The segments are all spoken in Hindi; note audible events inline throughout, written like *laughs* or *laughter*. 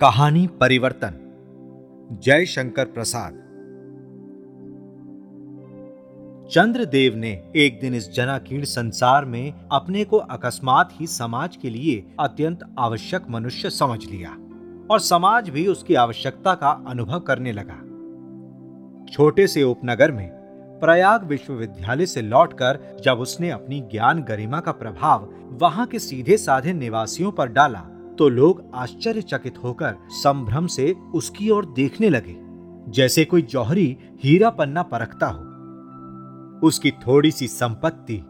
कहानी परिवर्तन। जय शंकर प्रसाद। चंद्रदेव ने एक दिन इस जनाकीर्ण संसार में अपने को अकस्मात ही समाज के लिए अत्यंत आवश्यक मनुष्य समझ लिया और समाज भी उसकी आवश्यकता का अनुभव करने लगा। छोटे से उपनगर में प्रयाग विश्वविद्यालय से लौटकर जब उसने अपनी ज्ञान गरिमा का प्रभाव वहाँ के सीधे साधे निवासियों पर डाला तो लोग आश्चर्यचकित होकर संभ्रम से उसकी ओर देखने लगे, जैसे कोई जौहरी हीरा पन्ना परखता हो। उसकी थोड़ी सी संपत्ति,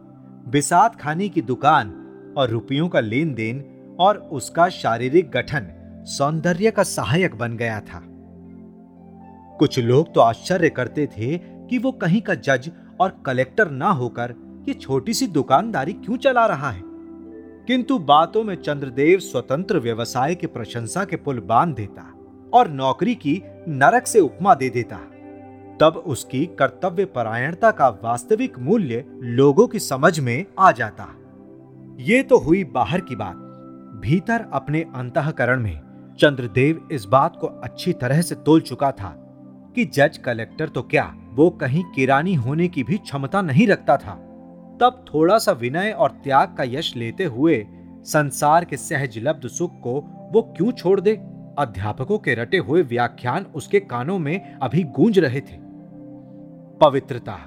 बिसात खाने की दुकान और रुपयों का लेन देन और उसका शारीरिक गठन सौंदर्य का सहायक बन गया था। कुछ लोग तो आश्चर्य करते थे कि वो कहीं का जज और कलेक्टर ना होकर ये छोटी सी दुकानदारी क्यों चला रहा है? किंतु बातों में चंद्रदेव स्वतंत्र व्यवसाय की प्रशंसा के पुल बाँध देता और नौकरी की नरक से उपमा दे देता। तब उसकी कर्तव्य परायणता का वास्तविक मूल्य लोगों की समझ में आ जाता। ये तो हुई बाहर की बात। भीतर अपने अंतकरण में चंद्रदेव इस बात को अच्छी तरह से तोल चुका था कि जज कलेक्टर तो क्या वो कहीं किरानी होने की भी क्षमता नहीं रखता था। तब थोड़ा सा विनय और त्याग का यश लेते हुए संसार के सहजलब्ध सुख को वो क्यों छोड़ दे? अध्यापकों के रटे हुए व्याख्यान उसके कानों में अभी गूंज रहे थे। पवित्रता,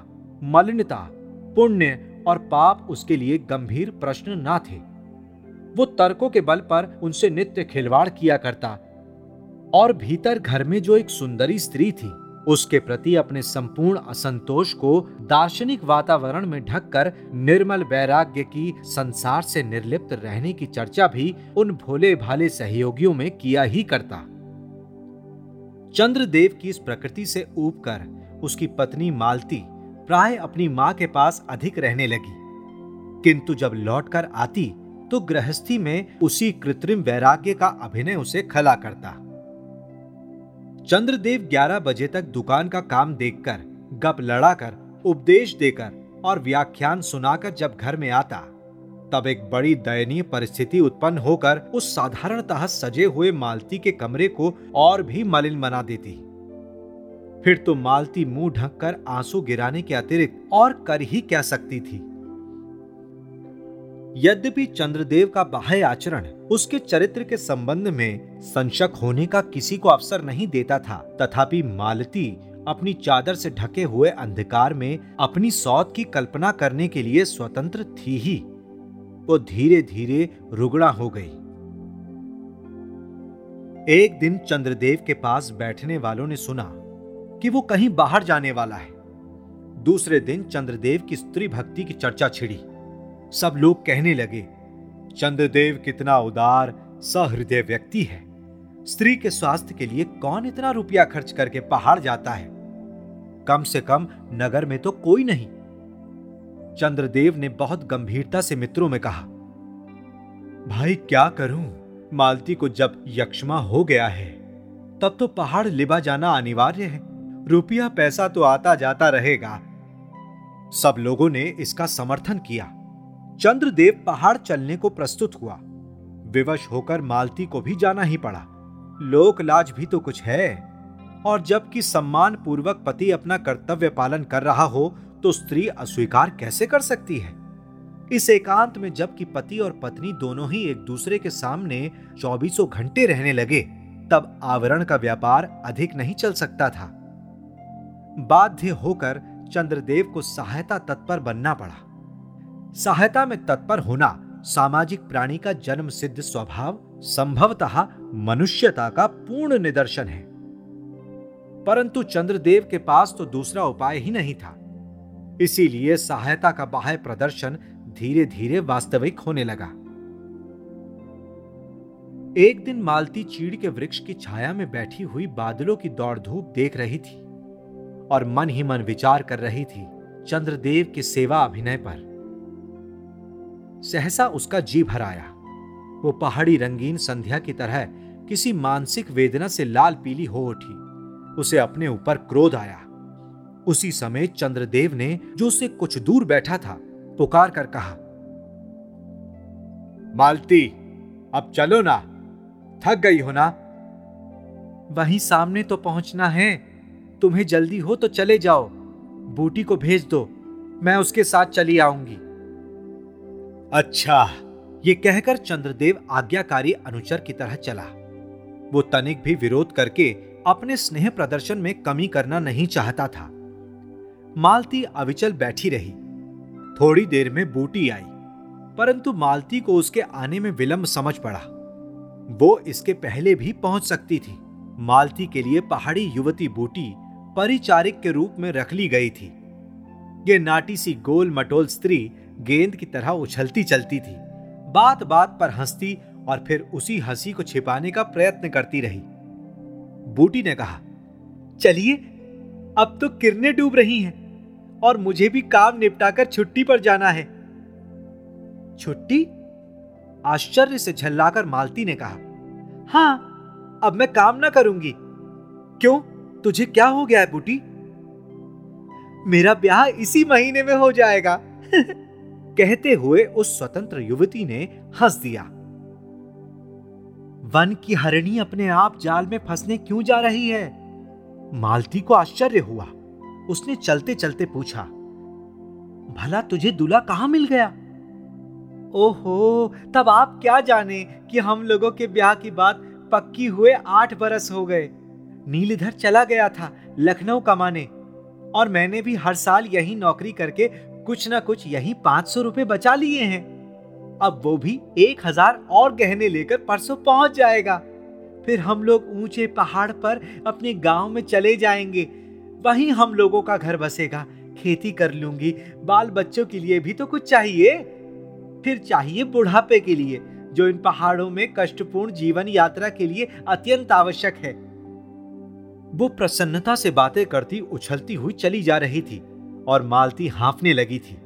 मलिनता, पुण्य और पाप उसके लिए गंभीर प्रश्न ना थे। वो तर्कों के बल पर उनसे नित्य खिलवाड़ किया करता। और भीतर घर में जो एक सुंदरी स्त्री थी उसके प्रति अपने संपूर्ण असंतोष को दार्शनिक वातावरण में ढककर निर्मल वैराग्य की संसार से निर्लिप्त रहने की चर्चा भी उन भोले भाले सहयोगियों में किया ही करता। चंद्रदेव की इस प्रकृति से ऊब कर उसकी पत्नी मालती प्राय अपनी माँ के पास अधिक रहने लगी। किंतु जब लौटकर आती तो गृहस्थी में उसी कृत्रिम वैराग्य का अभिनय उसे खला करता। चंद्रदेव 11 बजे तक दुकान का काम देखकर, गप लड़ाकर, उपदेश देकर और व्याख्यान सुनाकर जब घर में आता, तब एक बड़ी दयनीय परिस्थिति उत्पन्न होकर उस साधारणतः सजे हुए मालती के कमरे को और भी मलिन बना देती। फिर तो मालती मुँह ढककर आँसू गिराने के अतिरिक्त और कर ही क्या सकती थी? यद्यपि चंद्रदेव का बाह्य आचरण उसके चरित्र के संबंध में संशक होने का किसी को अवसर नहीं देता था, तथापि मालती अपनी चादर से ढके हुए अंधकार में अपनी सौत की कल्पना करने के लिए स्वतंत्र थी ही। वो धीरे धीरे रुगड़ा हो गई। एक दिन चंद्रदेव के पास बैठने वालों ने सुना कि वो कहीं बाहर जाने वाला है। दूसरे दिन चंद्रदेव की स्त्री भक्ति की चर्चा छिड़ी। सब लोग कहने लगे, चंद्रदेव कितना उदार, सहृदय व्यक्ति है। स्त्री के स्वास्थ्य के लिए कौन इतना रुपया खर्च करके पहाड़ जाता है? कम से कम नगर में तो कोई नहीं। चंद्रदेव ने बहुत गंभीरता से मित्रों में कहा, भाई, क्या करूँ? मालती को जब यक्षमा हो गया है, तब तो पहाड़ लिबा जाना अनिवार्य है। रुपया पैसा तो आता जाता रहेगा। सब लोगों ने इसका समर्थन किया। चंद्रदेव पहाड़ चलने को प्रस्तुत हुआ। विवश होकर मालती को भी जाना ही पड़ा। लोक लाज भी तो कुछ है। और जबकि सम्मान पूर्वक पति अपना कर्तव्य पालन कर रहा हो तो स्त्री अस्वीकार कैसे कर सकती है? इस एकांत में जबकि पति और पत्नी दोनों ही एक दूसरे के सामने चौबीसों घंटे रहने लगे, तब आवरण का व्यापार अधिक नहीं चल सकता था। बाध्य होकर चंद्रदेव को सहायता तत्पर बनना पड़ा। सहायता में तत्पर होना सामाजिक प्राणी का जन्म सिद्ध स्वभाव, संभवतः मनुष्यता का पूर्ण निदर्शन है। परंतु चंद्रदेव के पास तो दूसरा उपाय ही नहीं था। इसीलिए सहायता का बाह्य प्रदर्शन धीरे धीरे वास्तविक होने लगा। एक दिन मालती चीड़ के वृक्ष की छाया में बैठी हुई बादलों की दौड़ धूप देख रही थी और मन ही मन विचार कर रही थी चंद्रदेव के सेवा अभिनय पर। सहसा उसका जी भर आया। वो पहाड़ी रंगीन संध्या की तरह किसी मानसिक वेदना से लाल पीली हो उठी। उसे अपने ऊपर क्रोध आया। उसी समय चंद्रदेव ने, जो उसे कुछ दूर बैठा था, पुकार कर कहा, मालती, अब चलो ना। थक गई हो ना? वहीं सामने तो पहुँचना है। तुम्हें जल्दी हो तो चले जाओ। बूटी को भेज दो। मैं उसके साथ चली आऊँगी। अच्छा ये कहकर चंद्रदेव आज्ञाकारी अनुचर की तरह चला। वो तनिक भी विरोध करके अपने स्नेह प्रदर्शन में कमी करना नहीं चाहता था। मालती अविचल बैठी रही। थोड़ी देर में बूटी आई, परंतु मालती को उसके आने में विलंब समझ पड़ा। वो इसके पहले भी पहुँच सकती थी। मालती के लिए पहाड़ी युवती बूटी परिचारिक के रूप में रख ली गई थी। ये नाटी सी गोल मटोल स्त्री गेंद की तरह उछलती चलती थी। बात बात पर हंसती और फिर उसी हँसी को छिपाने का प्रयत्न करती रही। बूटी ने कहा, चलिए, अब तो किरणें डूब रही हैं और मुझे भी काम निपटाकर छुट्टी पर जाना है। छुट्टी? आश्चर्य से झल्लाकर मालती ने कहा, हाँ, अब मैं काम ना करूँगी। क्यों? तुझे क्या हो गया है, बूटी? मेरा ब्याह इसी महीने में हो जाएगा। *laughs* कहते हुए उस स्वतंत्र युवती ने हंस दिया। वन की हरणी अपने आप जाल में फंसने क्यों जा रही है? मालती को आश्चर्य हुआ। उसने चलते चलते पूछा, भला तुझे दूल्हा कहाँ मिल गया? ओहो, तब आप क्या जाने कि हम लोगों के ब्याह की बात पक्की हुए आठ बरस हो गए। नीलधर चला गया था लखनऊ कमाने और मैंने भी हर साल यही नौकरी करके कुछ ना कुछ यही पाँच सौ रुपए बचा लिए हैं। अब वो भी एक हज़ार और गहने लेकर परसों पहुँच जाएगा। फिर हम लोग ऊँचे पहाड़ पर अपने गाँव में चले जाएँगे। वहीं हम लोगों का घर बसेगा। खेती कर लूँगी। बाल बच्चों के लिए भी तो कुछ चाहिए। फिर चाहिए बुढ़ापे के लिए, जो इन पहाड़ों में कष्टपूर्ण जीवन यात्रा के लिए अत्यंत आवश्यक है। वो प्रसन्नता से बातें करती, उछलती हुई चली जा रही थी। और मालती हाफने लगी थी।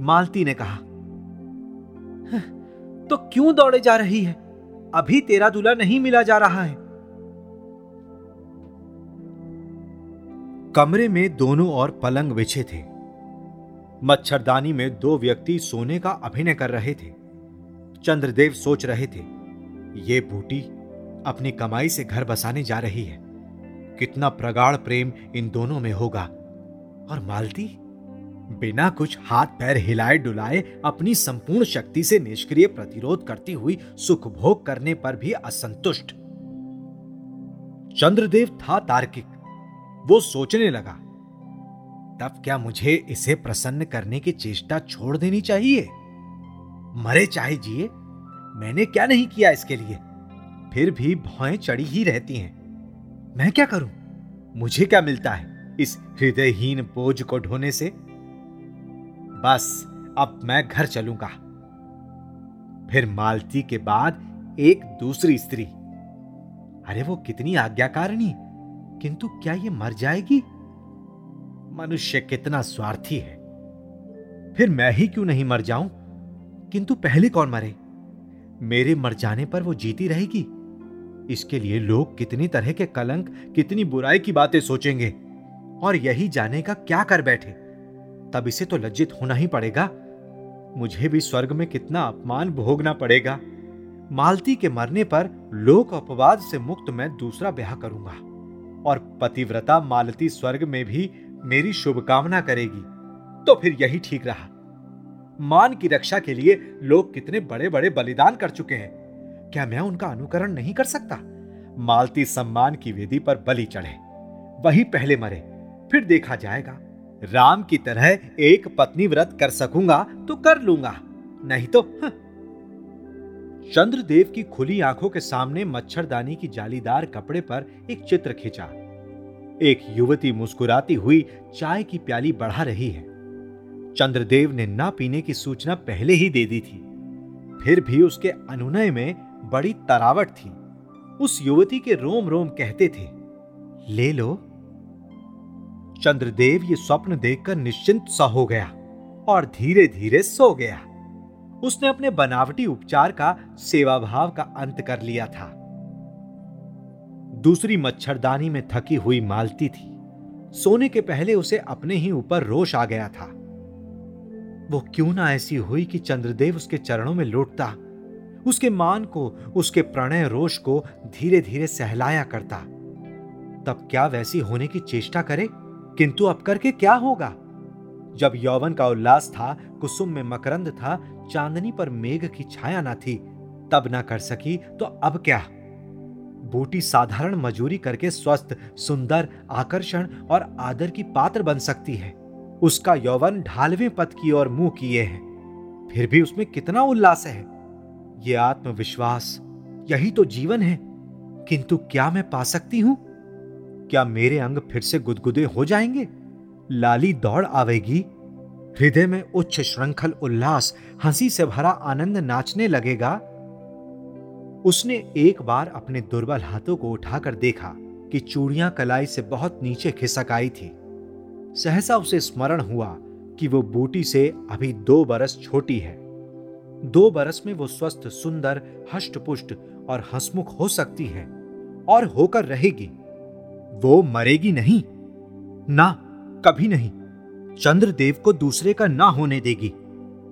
मालती ने कहा तो क्यों दौड़े जा रही है? अभी तेरा दूल्हा नहीं मिला जा रहा है। कमरे में दोनों ओर पलंग बिछे थे। मच्छरदानी में दो व्यक्ति सोने का अभिनय कर रहे थे। चंद्रदेव सोच रहे थे, ये बूटी अपनी कमाई से घर बसाने जा रही है। कितना प्रगाढ़ प्रेम इन दोनों में होगा। और मालती, बिना कुछ हाथ पैर हिलाए डुलाए अपनी संपूर्ण शक्ति से निष्क्रिय प्रतिरोध करती हुई सुख भोग करने पर भी असंतुष्ट। चंद्रदेव था तार्किक। वो सोचने लगा, तब क्या मुझे इसे प्रसन्न करने की चेष्टा छोड़ देनी चाहिए? मरे चाहे जिए, मैंने क्या नहीं किया इसके लिए? फिर भी भौएँ चढ़ी ही रहती हैं। मैं क्या करूँ? मुझे क्या मिलता है? इस हृदयहीन बोझ को ढोने से? बस, अब मैं घर चलूँगा। फिर मालती के बाद एक दूसरी स्त्री। अरे वो कितनी आज्ञाकारिणी, किंतु क्या ये मर जाएगी? मनुष्य कितना स्वार्थी है। फिर मैं ही क्यों नहीं मर जाऊँ? किंतु पहले कौन मरे? मेरे मर जाने पर वो जीती रहेगी। इसके लिए लोग कितनी तरह के कलंक, कितनी बुराई की बातें सोचेंगे। और यही जाने का क्या कर बैठे? तब इसे तो लज्जित होना ही पड़ेगा। मुझे भी स्वर्ग में कितना अपमान भोगना पड़ेगा। मालती के मरने पर लोक अपवाद से मुक्त मैं दूसरा ब्याह करूँगा और पतिव्रता मालती स्वर्ग में भी मेरी शुभकामना करेगी। तो फिर यही ठीक रहा। मान की रक्षा के लिए लोग कितने बड़े बड़े बलिदान कर चुके हैं। क्या मैं उनका अनुकरण नहीं कर सकता? मालती सम्मान की वेदी पर बलि चढ़े। वही पहले मरे। फिर देखा जाएगा। राम की तरह एक पत्नी व्रत कर सकूँगा तो कर लूँगा। नहीं तो। चंद्रदेव की खुली आँखों के सामने मच्छरदानी की जालीदार कपड़े पर एक चित्र खींचा। एक युवती मुस्कुराती हुई चाय की प्याली बढ़ा रही है। चंद्रदेव ने ना पीने की सूचना पहले ही दे दी थी। फिर भी उसके अनुनय में बड़ी तरावट थी। उस युवती के रोम रोम कहते थे, ले लो चंद्रदेव ये स्वप्न देखकर निश्चिंत सा हो गया और धीरे धीरे सो गया। उसने अपने बनावटी उपचार का सेवाभाव का अंत कर लिया था। दूसरी मच्छरदानी में थकी हुई मालती थी। सोने के पहले उसे अपने ही ऊपर रोष आ गया था। वो क्यों ना ऐसी हुई कि चंद्रदेव उसके चरणों में लौटता? उसके मान को, उसके प्रणय रोष को धीरे धीरे सहलाया करता। तब क्या वैसी होने की चेष्टा करे? किंतु अब करके क्या होगा? जब यौवन का उल्लास था, कुसुम में मकरंद था, चांदनी पर मेघ की छाया ना थी, तब ना कर सकी तो अब क्या? बूटी साधारण मजूरी करके स्वस्थ, सुंदर, आकर्षण और आदर की पात्र बन सकती है। उसका यौवन ढालवे पथ की ओर मुँह किए है। फिर भी उसमें कितना उल्लास है? ये आत्मविश्वास, यही तो जीवन है। किंतु क्या मैं पा सकती हूँ? क्या मेरे अंग फिर से गुदगुदे हो जाएँगे? लाली दौड़ आवेगी। हृदय में उच्च श्रृंखल उल्लास, हँसी से भरा आनंद नाचने लगेगा। उसने एक बार अपने दुर्बल हाथों को उठाकर देखा कि चूड़ियाँ कलाई से बहुत नीचे खिसक आई थी। सहसा उसे स्मरण हुआ कि वो बूटी से अभी दो बरस छोटी है। दो बरस में वो स्वस्थ, सुंदर, हष्टपुष्ट और हंसमुख हो सकती है और होकर रहेगी। वो मरेगी नहीं। ना, कभी नहीं। चंद्रदेव को दूसरे का ना होने देगी।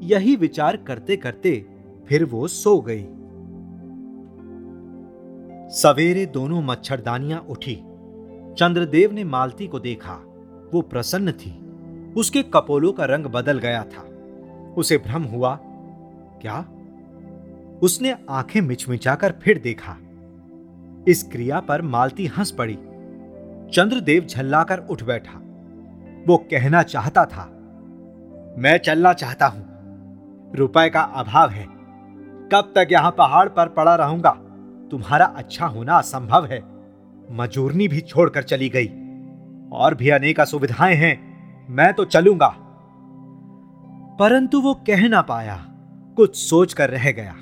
यही विचार करते करते फिर वो सो गई। सवेरे दोनों मच्छरदानियाँ उठी। चंद्रदेव ने मालती को देखा। वो प्रसन्न थी। उसके कपोलों का रंग बदल गया था। उसे भ्रम हुआ, क्या? उसने आँखें मिचमिचाकर फिर देखा। इस क्रिया पर मालती हंस पड़ी। चंद्रदेव झल्लाकर उठ बैठा। वो कहना चाहता था, मैं चलना चाहता हूँ। रुपए का अभाव है। कब तक यहाँ पहाड़ पर पड़ा रहूँगा? तुम्हारा अच्छा होना असंभव है। मजूरनी भी छोड़कर चली गई। और भी अनेक असुविधाएँ हैं। मैं तो चलूँगा। परंतु वो कह ना पाया। कुछ सोच कर रह गया।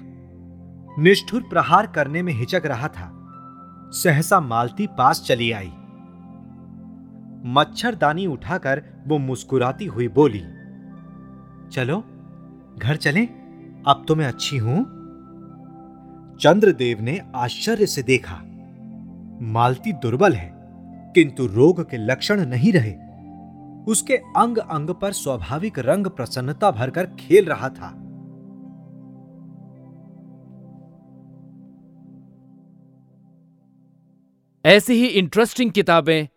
निष्ठुर प्रहार करने में हिचक रहा था। सहसा मालती पास चली आई। मच्छरदानी उठाकर वो मुस्कुराती हुई बोली, चलो, घर चले, अब तो मैं अच्छी हूँ। चंद्रदेव ने आश्चर्य से देखा, मालती दुर्बल है, किंतु रोग के लक्षण नहीं रहे। उसके अंग अंग पर स्वाभाविक रंग प्रसन्नता भरकर खेल रहा था। ऐसी ही इंटरेस्टिंग किताबें